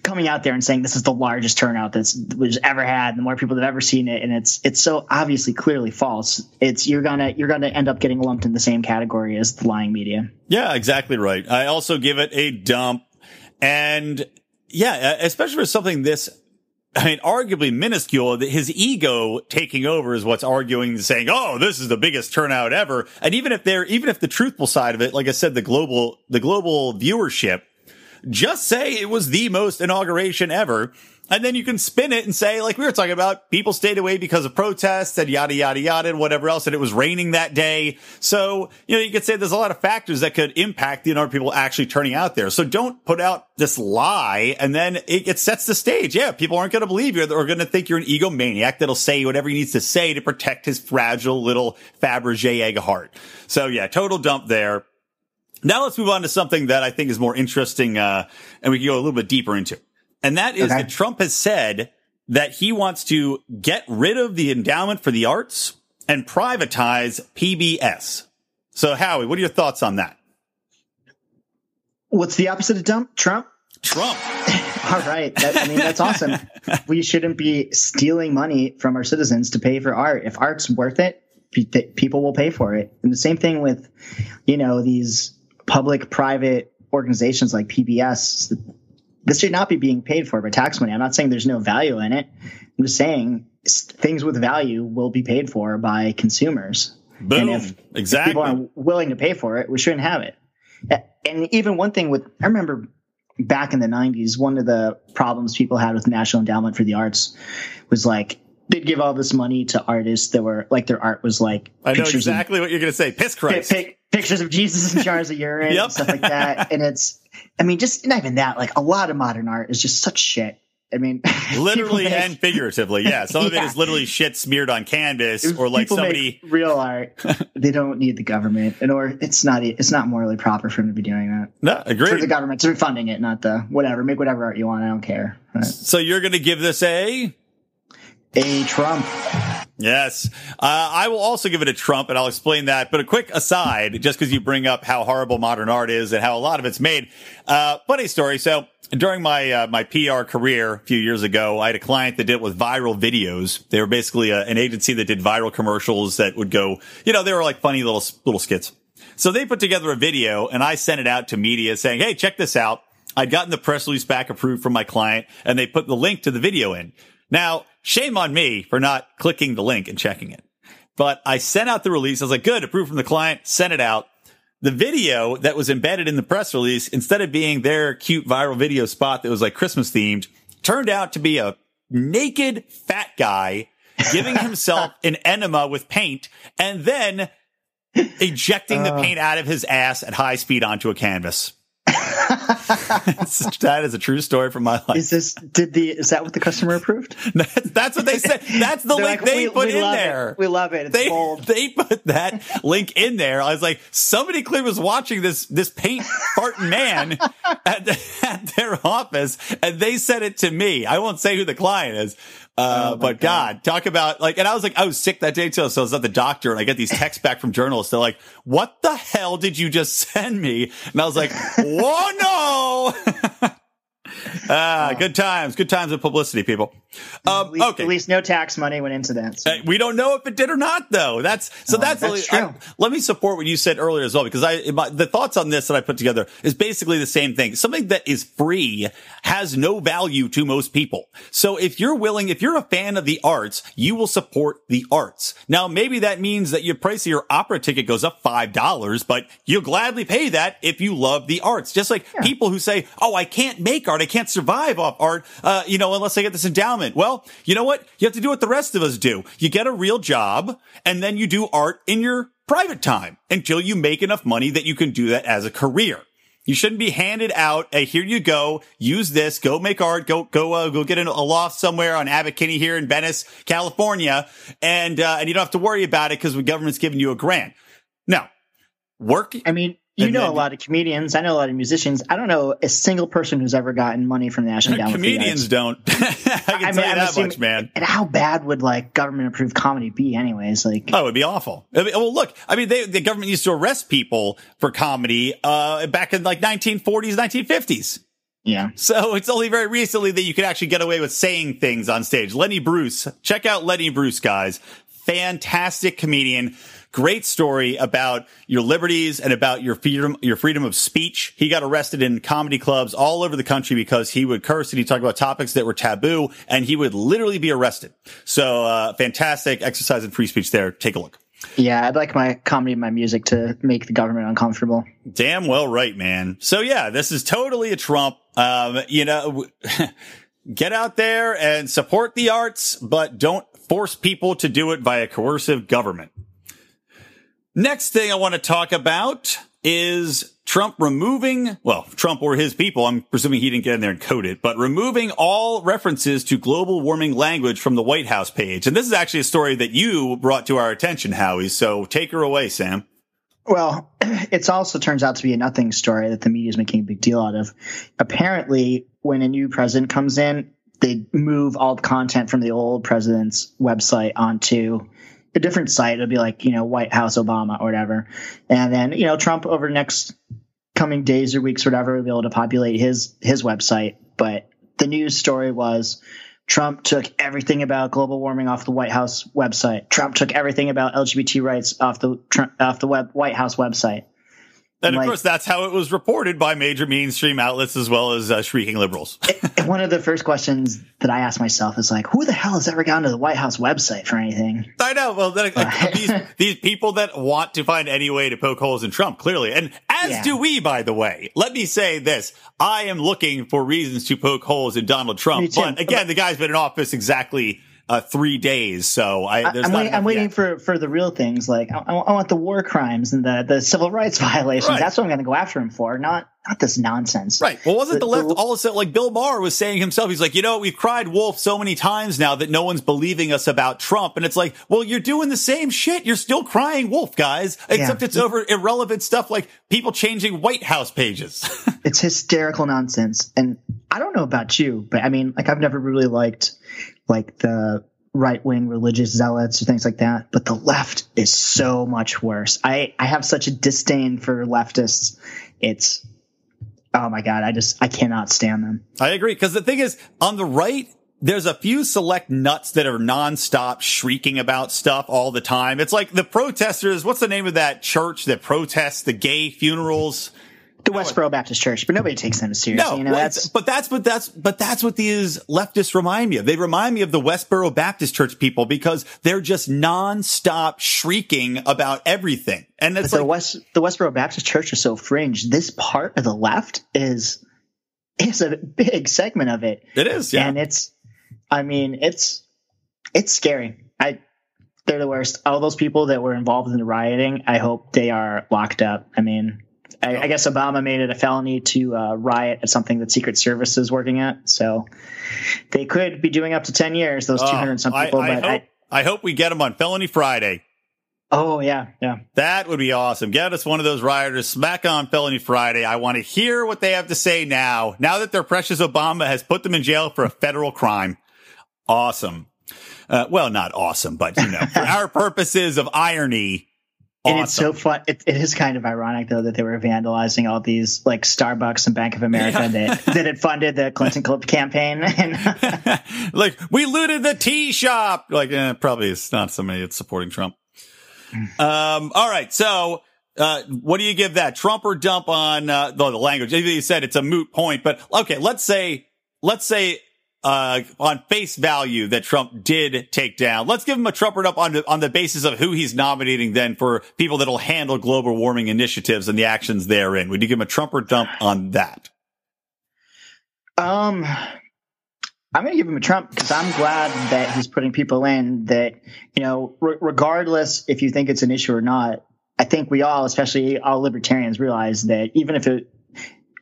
coming out there and saying this is the largest turnout that's was ever had, the more people that have ever seen it, and it's it's so obviously clearly false. It's you're gonna you're gonna end up getting lumped in the same category as the lying media. Yeah, exactly right. I also give it a dump, and yeah, especially for something this I mean, arguably minuscule, that his ego taking over is what's arguing, and saying, "Oh, this is the biggest turnout ever." And even if they're, even if the truthful side of it, like I said, the global, the global viewership, just say it was the most inauguration ever. And then you can spin it and say, like we were talking about, people stayed away because of protests and yada, yada, yada, and whatever else. And it was raining that day. So, you know, you could say there's a lot of factors that could impact the number of people actually turning out there. So don't put out this lie and then it, it sets the stage. Yeah, people aren't going to believe you. They're going to think you're an egomaniac that'll say whatever he needs to say to protect his fragile little Fabergé egg heart. So yeah, total dump there. Now let's move on to something that I think is more interesting, uh, and we can go a little bit deeper into. And that is okay. that Trump has said that he wants to get rid of the endowment for the arts and privatize PBS. So, Howie, what are your thoughts on that? What's the opposite of dump? Trump? Trump. All right. That, I mean, that's awesome. we shouldn't be stealing money from our citizens to pay for art. If art's worth it, people will pay for it. And the same thing with, you know, these public private organizations like PBS this should not be being paid for by tax money. I'm not saying there's no value in it. I'm just saying things with value will be paid for by consumers. Boom. And if, exactly. if people aren't willing to pay for it, we shouldn't have it. And even one thing with, I remember back in the 90s, one of the problems people had with National Endowment for the Arts was like, they'd give all this money to artists that were like their art was like I know exactly of, what you're going to say. Piss Christ. Pictures of Jesus and jars of urine yep. and stuff like that. And it's I mean, just not even that. Like a lot of modern art is just such shit. I mean, literally make, and figuratively. Yeah, some of it is literally shit smeared on canvas, or like somebody real art. they don't need the government, and or it's not it's not morally proper for them to be doing that. No, agree. For the government to be funding it, not the whatever. Make whatever art you want. I don't care. Right. So you're going to give this a a Trump. Yes. Uh, I will also give it a Trump and I'll explain that. But a quick aside, just because you bring up how horrible modern art is and how a lot of it's made. Uh, funny story. So during my, uh, my PR career a few years ago, I had a client that did with viral videos. They were basically a, uh, an agency that did viral commercials that would go, you know, they were like funny little, little skits. So they put together a video and I sent it out to media saying, Hey, check this out. I'd gotten the press release back approved from my client and they put the link to the video in. Now, shame on me for not clicking the link and checking it. But I sent out the release. I was like, good, approved from the client, sent it out. The video that was embedded in the press release, instead of being their cute viral video spot that was like Christmas themed, turned out to be a naked fat guy giving himself an enema with paint and then ejecting the uh. paint out of his ass at high speed onto a canvas. that is a true story from my life. Is this did the is that what the customer approved? That's what they said. That's the link like, they we, put we in there. It. We love it. It's they, bold. They put that link in there. I was like, somebody clearly was watching this this paint farting man at, at their office, and they said it to me. I won't say who the client is, uh, oh but God. God. talk about like, and I was like, I was sick that day too. So I was at the doctor and I get these texts back from journalists. They're like, what the hell did you just send me? And I was like, whoa, no. Ah, good times, good times of publicity, people. Um, at least, okay, at least no tax money went into that. So. Uh, we don't know if it did or not, though. That's so. Oh, that's, that's true. I, let me support what you said earlier as well, because I my, the thoughts on this that I put together is basically the same thing. Something that is free has no value to most people. So if you're willing, if you're a fan of the arts, you will support the arts. Now, maybe that means that your price of your opera ticket goes up five dollars, but you'll gladly pay that if you love the arts. Just like yeah. people who say, "Oh, I can't make art, I can't survive off art," uh, you know, unless I get this endowment. Well, you know what? You have to do what the rest of us do. You get a real job and then you do art in your private time until you make enough money that you can do that as a career. You shouldn't be handed out a here you go, use this, go make art, go go uh, go get a loft somewhere on Abbot Kinney here in Venice, California, and uh, and you don't have to worry about it because the government's giving you a grant. No, work. I mean, you and know then, a lot of comedians. I know a lot of musicians. I don't know a single person who's ever gotten money from the National Endowment. Comedians don't. I can I tell you that assuming, much, man. And how bad would like government approved comedy be, anyways? Like, oh, it'd be awful. I mean, well, look, I mean, they, the government used to arrest people for comedy uh, back in like 1940s, 1950s. Yeah. So it's only very recently that you can actually get away with saying things on stage. Lenny Bruce, check out Lenny Bruce, guys. Fantastic comedian. Great story about your liberties and about your freedom, your freedom of speech. He got arrested in comedy clubs all over the country because he would curse and he talked about topics that were taboo and he would literally be arrested. So, uh, fantastic exercise in free speech there. Take a look. Yeah, I'd like my comedy and my music to make the government uncomfortable. Damn well right, man. So yeah, this is totally a Trump. Um, you know, get out there and support the arts, but don't force people to do it via coercive government. Next thing I want to talk about is Trump removing, well, Trump or his people, I'm presuming he didn't get in there and code it, but removing all references to global warming language from the White House page. And this is actually a story that you brought to our attention, Howie. So take her away, Sam. Well, it also turns out to be a nothing story that the media is making a big deal out of. Apparently, when a new president comes in, they move all the content from the old president's website onto a different site. It'll be like, you know, White House Obama or whatever. And then, you know, Trump over the next coming days or weeks or whatever will be able to populate his his website. But the news story was Trump took everything about global warming off the White House website. Trump took everything about LGBT rights off the off the web, White House website. And of like, course, that's how it was reported by major mainstream outlets as well as uh, shrieking liberals. one of the first questions that I ask myself is like, who the hell has ever gone to the White House website for anything? I know. Well, uh, these, these people that want to find any way to poke holes in Trump, clearly. And as yeah. do we, by the way. Let me say this. I am looking for reasons to poke holes in Donald Trump. But again, the guy's been in office exactly uh, three days. So I, am wait, waiting for, for the real things. Like I, I, want the war crimes and the, the civil rights violations. Right. That's what I'm going to go after him for. Not, not this nonsense. Right. Well, wasn't the, the left the, all of a sudden like Bill Maher was saying himself? He's like, you know, we've cried wolf so many times now that no one's believing us about Trump. And it's like, well, you're doing the same shit. You're still crying wolf, guys, except yeah. it's over irrelevant stuff like people changing White House pages. it's hysterical nonsense. And I don't know about you, but I mean, like I've never really liked like the right wing religious zealots or things like that. But the left is so much worse. I, I have such a disdain for leftists. It's, oh my God, I just, I cannot stand them. I agree. Cause the thing is, on the right, there's a few select nuts that are nonstop shrieking about stuff all the time. It's like the protesters. What's the name of that church that protests the gay funerals? The Westboro Baptist Church, but nobody takes them seriously. No, you know, that's, but that's but that's but that's what these leftists remind me of. They remind me of the Westboro Baptist Church people because they're just nonstop shrieking about everything. And it's like, the West the Westboro Baptist Church is so fringe. This part of the left is is a big segment of it. It is, yeah. And it's I mean, it's it's scary. I they're the worst. All those people that were involved in the rioting, I hope they are locked up. I mean, I, I, guess Obama made it a felony to uh, riot at something that Secret Service is working at. So they could be doing up to 10 years, those 200 some people. I, I but hope, I, hope we get them on Felony Friday. Oh, yeah. Yeah. That would be awesome. Get us one of those rioters smack on Felony Friday. I want to hear what they have to say now, now that their precious Obama has put them in jail for a federal crime. Awesome. Uh, well, not awesome, but you know, for our purposes of irony, Awesome. And it's so fun. It, it is kind of ironic though that they were vandalizing all these like Starbucks and Bank of America yeah. that that had funded the Clinton campaign. And like we looted the tea shop. Like eh, probably it's not somebody that's supporting Trump. Um. All right. So. Uh, what do you give that Trump or dump on uh, the, the language? You said it's a moot point, but okay, let's say let's say uh, on face value that Trump did take down. Let's give him a Trump up on on the basis of who he's nominating then for people that'll handle global warming initiatives and the actions therein. Would you give him a Trump or dump on that? Um, I'm going to give him a Trump because I'm glad that he's putting people in that, you know, r- regardless if you think it's an issue or not, I think we all, especially all libertarians, realize that even if it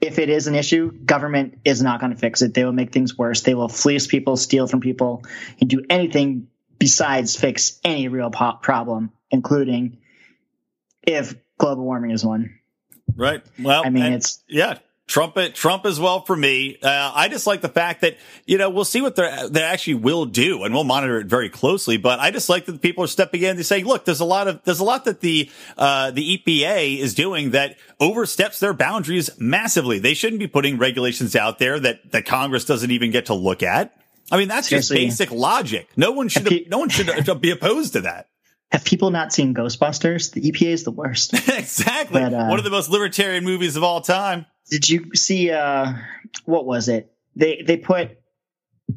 if it is an issue, government is not going to fix it. They will make things worse. They will fleece people, steal from people, and do anything besides fix any real problem, including if global warming is one. Right. Well, I mean, it's yeah. Trump, Trump as well for me. Uh, I just like the fact that, you know, we'll see what they they actually will do and we'll monitor it very closely. But I just like that people are stepping in to say, look, there's a lot of, there's a lot that the, uh, the EPA is doing that oversteps their boundaries massively. They shouldn't be putting regulations out there that, that Congress doesn't even get to look at. I mean, that's Seriously. just basic logic. No one should, pe- no one should be opposed to that. Have people not seen Ghostbusters? The EPA is the worst. exactly. But, uh, One of the most libertarian movies of all time. Did you see, uh, what was it? They, they put,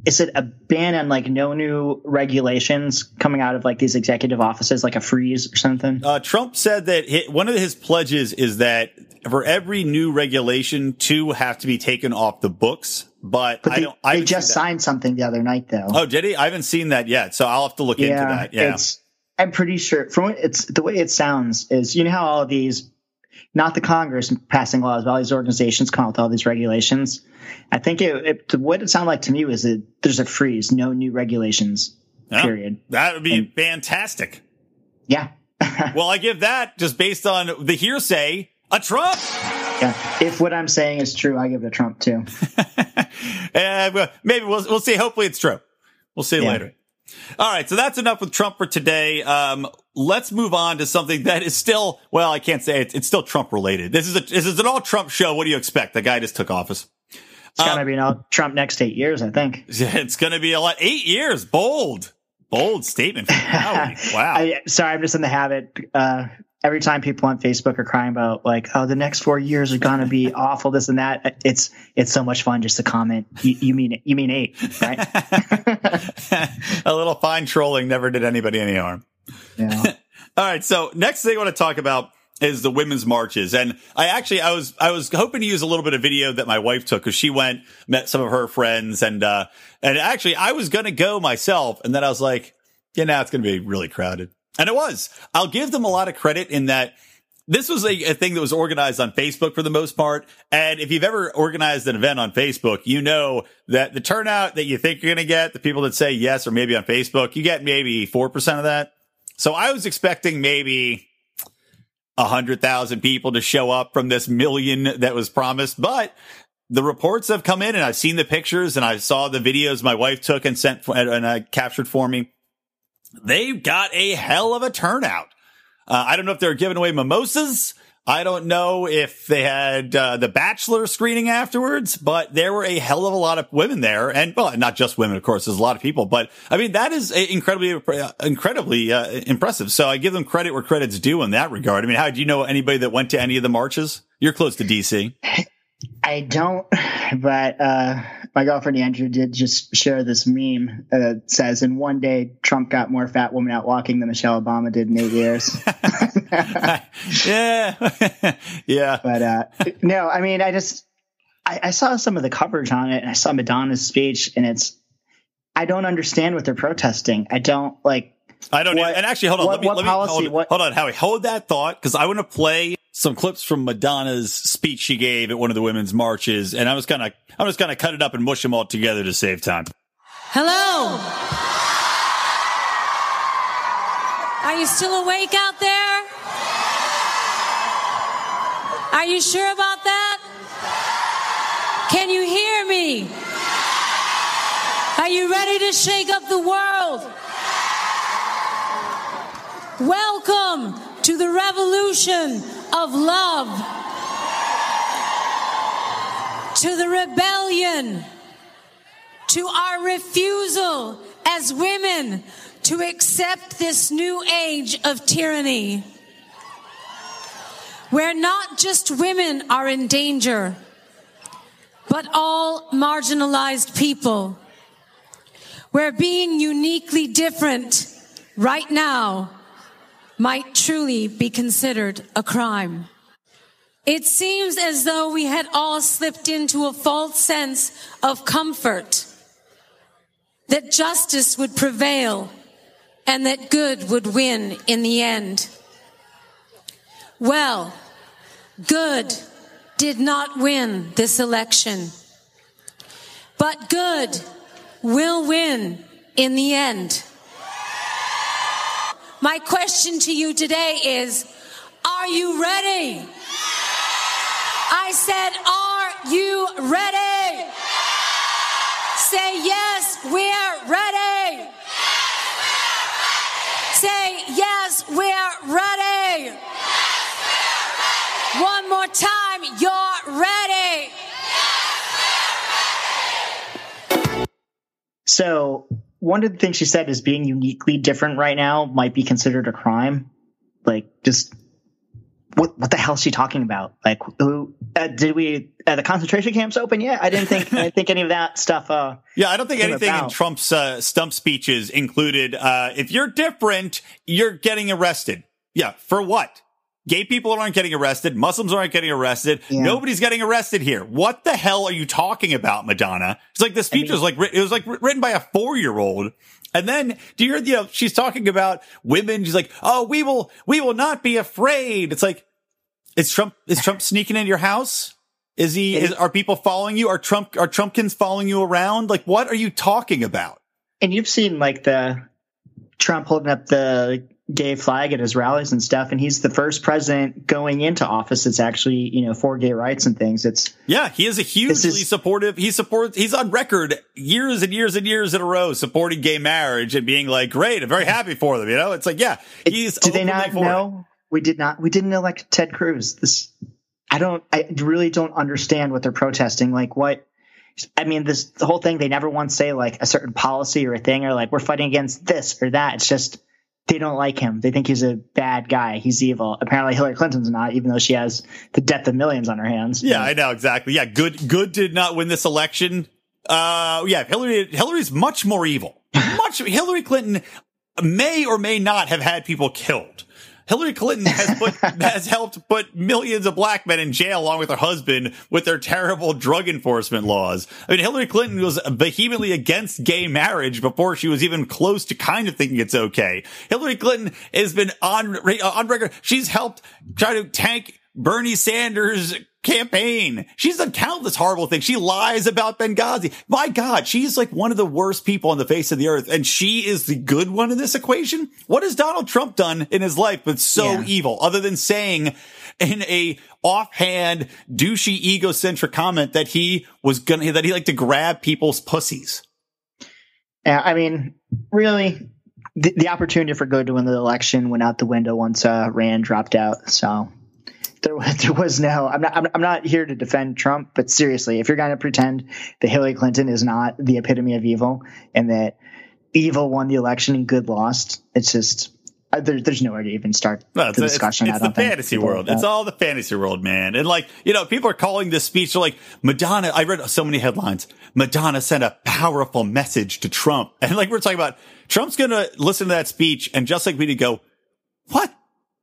is it a ban on like no new regulations coming out of like these executive offices, like a freeze or something? Uh, Trump said that one of his pledges is that for every new regulation, two have to be taken off the books. But, but they, I don't. I they just signed something the other night, though. Oh, did he? I haven't seen that yet, so I'll have to look yeah, into that. Yeah, it's I'm pretty sure from it's the way it sounds is you know how all of these, not the Congress passing laws, but all these organizations come out with all these regulations. I think it, it what it sounded like to me was that there's a freeze, no new regulations. Yeah, period. That would be and, fantastic. Yeah. well, I give that just based on the hearsay a Trump. Yeah. If what I'm saying is true, I give it a Trump too. uh, maybe we'll we'll see. Hopefully, it's true. We'll see yeah. later. All right, so that's enough with Trump for today. Um, let's move on to something that is still, well, I can't say it, it's still Trump related. This is a, this is an all Trump show. What do you expect? The guy just took office. It's gonna um, be an all Trump next eight years, I think. It's gonna be a lot. Eight years, bold, bold statement. wow. I, sorry, I'm just in the habit. Uh, every time people on Facebook are crying about like, oh, the next four years are gonna be awful, this and that. It's it's so much fun just to comment. You, you mean? You mean eight, right? a little fine trolling never did anybody any harm. Yeah. All right. So next thing I want to talk about is the women's marches. And I actually, I was, I was hoping to use a little bit of video that my wife took because she went, met some of her friends and, uh, and actually I was going to go myself. And then I was like, yeah, now it's going to be really crowded. And it was. I'll give them a lot of credit in that this was a, a, thing that was organized on Facebook for the most part. And if you've ever organized an event on Facebook, you know that the turnout that you think you're going to get, the people that say yes or maybe on Facebook, you get maybe 4% of that. So I was expecting maybe a hundred thousand people to show up from this million that was promised, but the reports have come in and I've seen the pictures and I saw the videos my wife took and sent and uh, captured for me they got a hell of a turnout. Uh, I don't know if they're giving away mimosas. I don't know if they had uh, the Bachelor screening afterwards, but there were a hell of a lot of women there, and well, not just women, of course. There's a lot of people, but I mean that is incredibly, uh, incredibly uh, impressive. So I give them credit where credit's due in that regard. I mean, how do you know anybody that went to any of the marches? You're close to DC. I don't, but uh, my girlfriend Andrew did just share this meme that says, "In one day, Trump got more fat women out walking than Michelle Obama did in eight years." yeah, yeah. But uh, no, I mean, I just I, I saw some of the coverage on it, and I saw Madonna's speech, and it's I don't understand what they're protesting. I don't like. I don't. What, and actually, hold on. What, let me, let me policy, hold, what, hold on, Howie. Hold that thought because I want to play some clips from Madonna's speech she gave at one of the women's marches, and I was gonna I'm just gonna cut it up and mush them all together to save time. Hello. Are you still awake out there? Are you sure about that? Can you hear me? Are you ready to shake up the world? Welcome to the revolution of love, to the rebellion, to our refusal as women to accept this new age of tyranny, where not just women are in danger, but all marginalized people, where being uniquely different right now might truly be considered a crime. It seems as though we had all slipped into a false sense of comfort that justice would prevail and that good would win in the end. Well, good did not win this election, but good will win in the end. My question to you today is, are you ready? I said, are you ready? Say yes, we're ready. Say yes, we're ready. One more time, you're ready. So one of the things she said is being uniquely different right now might be considered a crime. Like, just what what the hell is she talking about? Like, who uh, did we? Uh, the concentration camps open yet? I didn't think I didn't think any of that stuff. Uh, yeah, I don't think anything about. in Trump's uh, stump speeches included. Uh, if you're different, you're getting arrested. Yeah, for what? Gay people aren't getting arrested. Muslims aren't getting arrested. Yeah. Nobody's getting arrested here. What the hell are you talking about, Madonna? It's like the speech I mean, was like, it was like written by a four year old. And then do you hear, you know, she's talking about women. She's like, Oh, we will, we will not be afraid. It's like, is Trump, is Trump sneaking into your house? Is he, is, are people following you? Are Trump, are Trumpkins following you around? Like, what are you talking about? And you've seen like the Trump holding up the gay flag at his rallies and stuff, and he's the first president going into office that's actually you know for gay rights and things. It's yeah, he is a hugely is, supportive. He supports. He's on record years and years and years in a row supporting gay marriage and being like, great, I'm very happy for them. You know, it's like yeah, he's. do they not know? We did not. We didn't elect Ted Cruz. This I don't. I really don't understand what they're protesting. Like what. I mean, this the whole thing. They never once say like a certain policy or a thing, or like we're fighting against this or that. It's just they don't like him. They think he's a bad guy. He's evil. Apparently, Hillary Clinton's not, even though she has the death of millions on her hands. Yeah, I know exactly. Yeah, good. Good did not win this election. Uh, yeah, Hillary. Hillary's much more evil. Much. Hillary Clinton may or may not have had people killed. Hillary Clinton has put has helped put millions of black men in jail along with her husband with their terrible drug enforcement laws. I mean, Hillary Clinton was vehemently against gay marriage before she was even close to kind of thinking it's okay. Hillary Clinton has been on on record. She's helped try to tank Bernie Sanders campaign. She's done countless horrible things. She lies about Benghazi. My God, she's like one of the worst people on the face of the earth. And she is the good one in this equation. What has Donald Trump done in his life that's so yeah. evil other than saying in a offhand, douchey, egocentric comment that he was gonna, that he liked to grab people's pussies? Yeah, I mean, really, the, the opportunity for good to win the election went out the window once uh, Rand dropped out. So there, there was no. I'm not. I'm not here to defend Trump, but seriously, if you're going to pretend that Hillary Clinton is not the epitome of evil and that evil won the election and good lost, it's just uh, there, there's nowhere to even start no, the discussion. It's, it's the fantasy world. It's all the fantasy world, man. And like, you know, people are calling this speech like Madonna. I read so many headlines. Madonna sent a powerful message to Trump. And like, we're talking about Trump's going to listen to that speech and just like we to go, what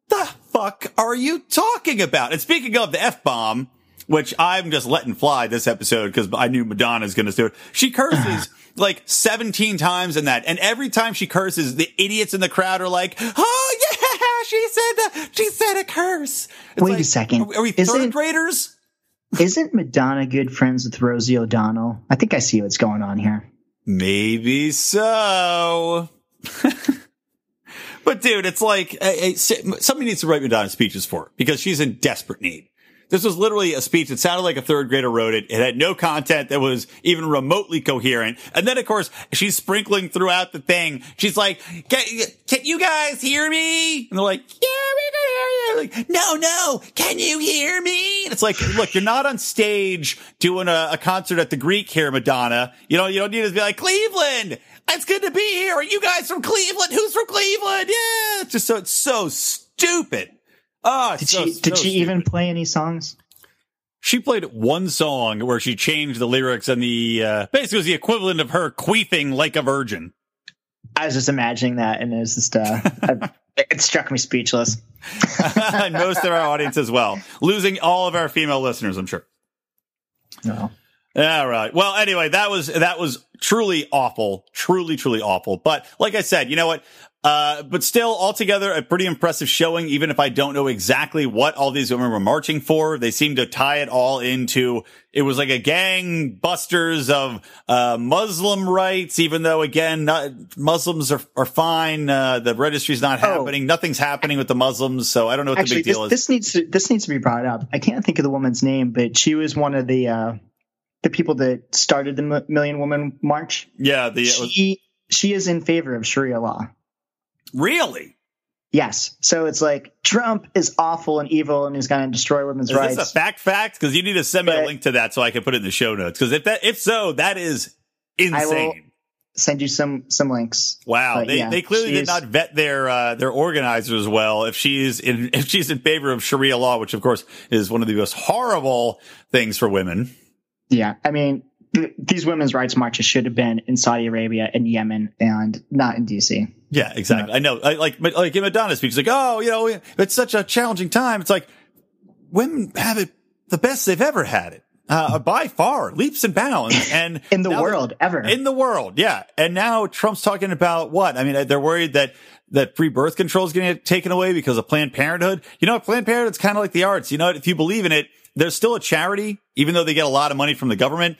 the fuck are you talking about? And speaking of the F bomb, which I'm just letting fly this episode because I knew Madonna's going to do it. She curses like 17 times in that. And every time she curses, the idiots in the crowd are like, Oh yeah, she said that. She said a curse. It's Wait like, a second. Are, are we is third graders? Isn't Madonna good friends with Rosie O'Donnell? I think I see what's going on here. Maybe so. But dude, it's like eh, eh, somebody needs to write Madonna speeches for her because she's in desperate need. This was literally a speech that sounded like a third grader wrote it. It had no content that was even remotely coherent. And then, of course, she's sprinkling throughout the thing. She's like, can, can you guys hear me? And they're like, yeah, we can hear you. Like, no, no, can you hear me? And it's like, look, you're not on stage doing a, a concert at the Greek here, Madonna. You know, you don't need to be like, Cleveland, it's good to be here. Are you guys from Cleveland? Who's from Cleveland? Yeah. It's just so, it's so stupid. Ah, oh, did so, she, did so she even play any songs? She played one song where she changed the lyrics and the, uh, basically was the equivalent of her queefing like a virgin. I was just imagining that and it was just, uh, it struck me speechless. and most of our audience as well. Losing all of our female listeners, I'm sure. No. All right. Well, anyway, that was, that was truly awful, truly, truly awful. But like I said, you know what? Uh, but still, altogether, a pretty impressive showing, even if I don't know exactly what all these women were marching for. They seem to tie it all into, it was like a gang busters of, uh, Muslim rights, even though again, not, Muslims are, are fine. Uh, the registry's not oh. happening. Nothing's happening with the Muslims. So I don't know what Actually, the big deal this, is. This needs to, this needs to be brought up. I can't think of the woman's name, but she was one of the, uh, the people that started the Million Woman March. Yeah. The, she, she is in favor of Sharia law. Really? Yes. So it's like Trump is awful and evil and he's going to destroy women's is rights. Is a fact fact? Because you need to send me but, a link to that so I can put it in the show notes. Because if that if so, that is insane. send you some some links. Wow, but they yeah, they clearly did not vet their uh, their organizers well. If she's in if she's in favor of Sharia law, which of course is one of the most horrible things for women. Yeah, I mean, these women's rights marches should have been in Saudi Arabia and Yemen and not in DC. Yeah, exactly. I know. I, like, like Madonna speaks like, oh, you know, it's such a challenging time. It's like women have it the best they've ever had it. Uh, by far, leaps and bounds, and in the world ever in the world, yeah. And now Trump's talking about what? I mean, they're worried that that free birth control is going to get taken away because of Planned Parenthood. You know, Planned Parenthood's kind of like the arts. You know, if you believe in it, there's still a charity, even though they get a lot of money from the government.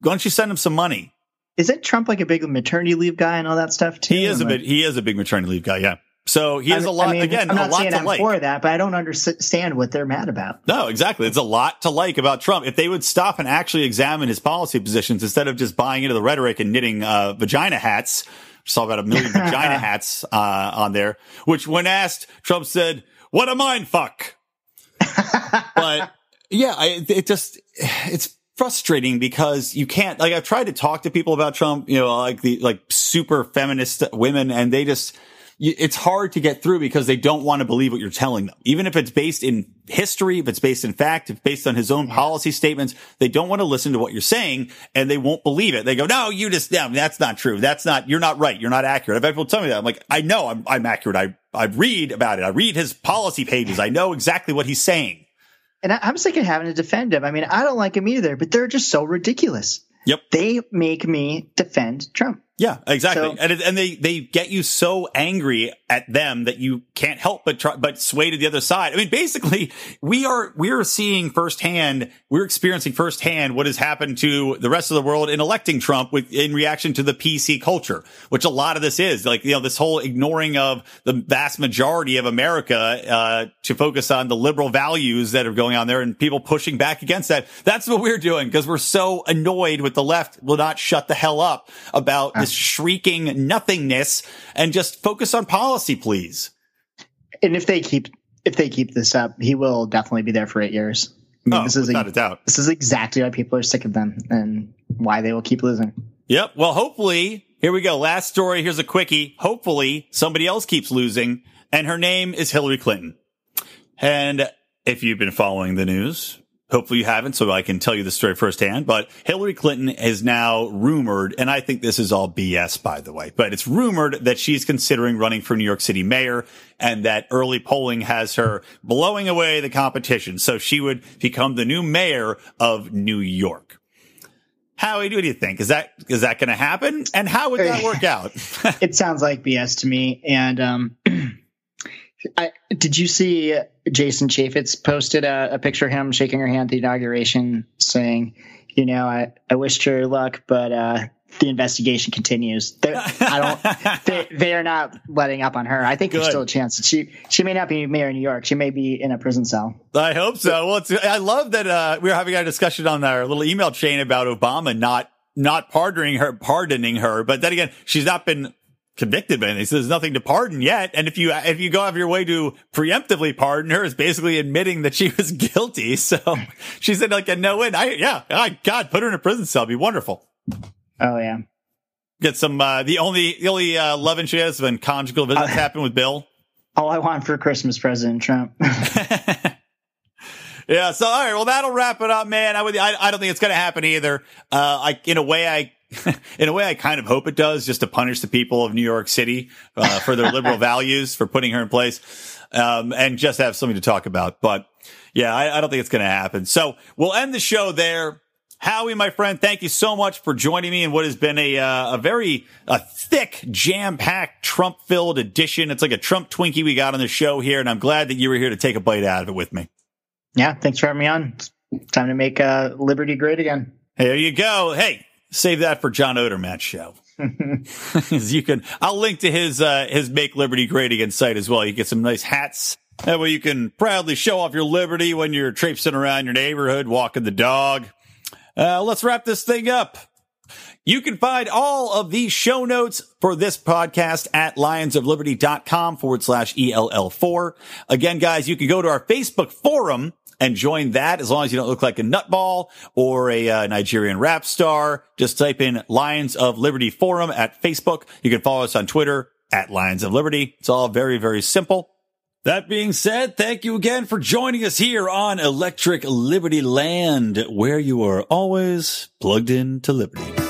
Why don't you send them some money? Isn't Trump like a big maternity leave guy and all that stuff too? He is a bit. He is a big maternity leave guy. Yeah. So he has I, a lot. I mean, again, I'm not a lot saying to I'm like. for that, but I don't understand what they're mad about. No, exactly. It's a lot to like about Trump. If they would stop and actually examine his policy positions instead of just buying into the rhetoric and knitting uh, vagina hats. Saw about a million vagina hats uh, on there. Which, when asked, Trump said, "What a mind fuck." but yeah, I, it just it's frustrating because you can't like I've tried to talk to people about Trump, you know, like the like super feminist women and they just it's hard to get through because they don't want to believe what you're telling them. Even if it's based in history, if it's based in fact, if based on his own policy statements, they don't want to listen to what you're saying and they won't believe it. They go, no, you just, no, that's not true. That's not, you're not right. You're not accurate. I've had people tell me that. I'm like, I know I'm, I'm accurate. I, I read about it. I read his policy pages. I know exactly what he's saying. And I, am sick of having to defend him. I mean, I don't like him either, but they're just so ridiculous. Yep. They make me defend Trump. Yeah, exactly. So, and, and they, they get you so angry at them that you can't help but try, but sway to the other side. I mean, basically we are, we're seeing firsthand, we're experiencing firsthand what has happened to the rest of the world in electing Trump with, in reaction to the PC culture, which a lot of this is like, you know, this whole ignoring of the vast majority of America, uh, to focus on the liberal values that are going on there and people pushing back against that. That's what we're doing because we're so annoyed with the left will not shut the hell up about shrieking nothingness and just focus on policy, please. And if they keep if they keep this up, he will definitely be there for eight years. I mean, oh, this is without a, a doubt. This is exactly why people are sick of them and why they will keep losing. Yep. Well, hopefully, here we go. Last story. Here's a quickie. Hopefully, somebody else keeps losing, and her name is Hillary Clinton. And if you've been following the news, Hopefully you haven't, so I can tell you the story firsthand. But Hillary Clinton is now rumored, and I think this is all BS, by the way, but it's rumored that she's considering running for New York City mayor and that early polling has her blowing away the competition. So she would become the new mayor of New York. Howie, what do you think? Is that is that going to happen? And how would that work out? it sounds like BS to me. And um, I, did you see Jason Chaffetz posted a, a, picture of him shaking her hand at the inauguration, saying, "You know, I, I wished her luck, but uh, the investigation continues. They're, I don't. They, they, are not letting up on her. I think Good. there's still a chance. She she may not be mayor of New York. She may be in a prison cell. I hope so. Well, I love that uh, we were having a discussion on our little email chain about Obama not not pardoning her, pardoning her. But then again, she's not been convicted by anything. So there's nothing to pardon yet. And if you, if you go out of your way to preemptively pardon her, is basically admitting that she was guilty. So she said like a no win. I, yeah, I, God, put her in a prison cell. It'd be wonderful. Oh yeah. Get some, uh, the only, the only, uh, love she has when conjugal visits uh, happen with Bill. All I want for Christmas, President Trump. yeah. So, all right. Well, that'll wrap it up, man. I would, I, I don't think it's going to happen either. Uh, I, in a way, I in a way, I kind of hope it does just to punish the people of New York City uh, for their liberal values, for putting her in place, um, and just have something to talk about. But yeah, I, I don't think it's going to happen. So we'll end the show there. Howie, my friend, thank you so much for joining me in what has been a uh, a very a thick, jam packed, Trump filled edition. It's like a Trump Twinkie we got on the show here, and I'm glad that you were here to take a bite out of it with me. Yeah, thanks for having me on. It's time to make uh, Liberty great again. There you go. Hey, save that for John Odermatt's show. you can, I'll link to his uh, his Make Liberty Great Again site as well. You get some nice hats. That way you can proudly show off your liberty when you're traipsing around your neighborhood, walking the dog. Uh, let's wrap this thing up. You can find all of these show notes for this podcast at lionsofliberty.com forward slash ELL4. Again, guys, you can go to our Facebook forum and join that as long as you don't look like a nutball or a uh, Nigerian rap star. Just type in Lions of Liberty Forum at Facebook. You can follow us on Twitter at Lions of Liberty. It's all very, very simple. That being said, thank you again for joining us here on Electric Liberty Land, where you are always plugged into Liberty.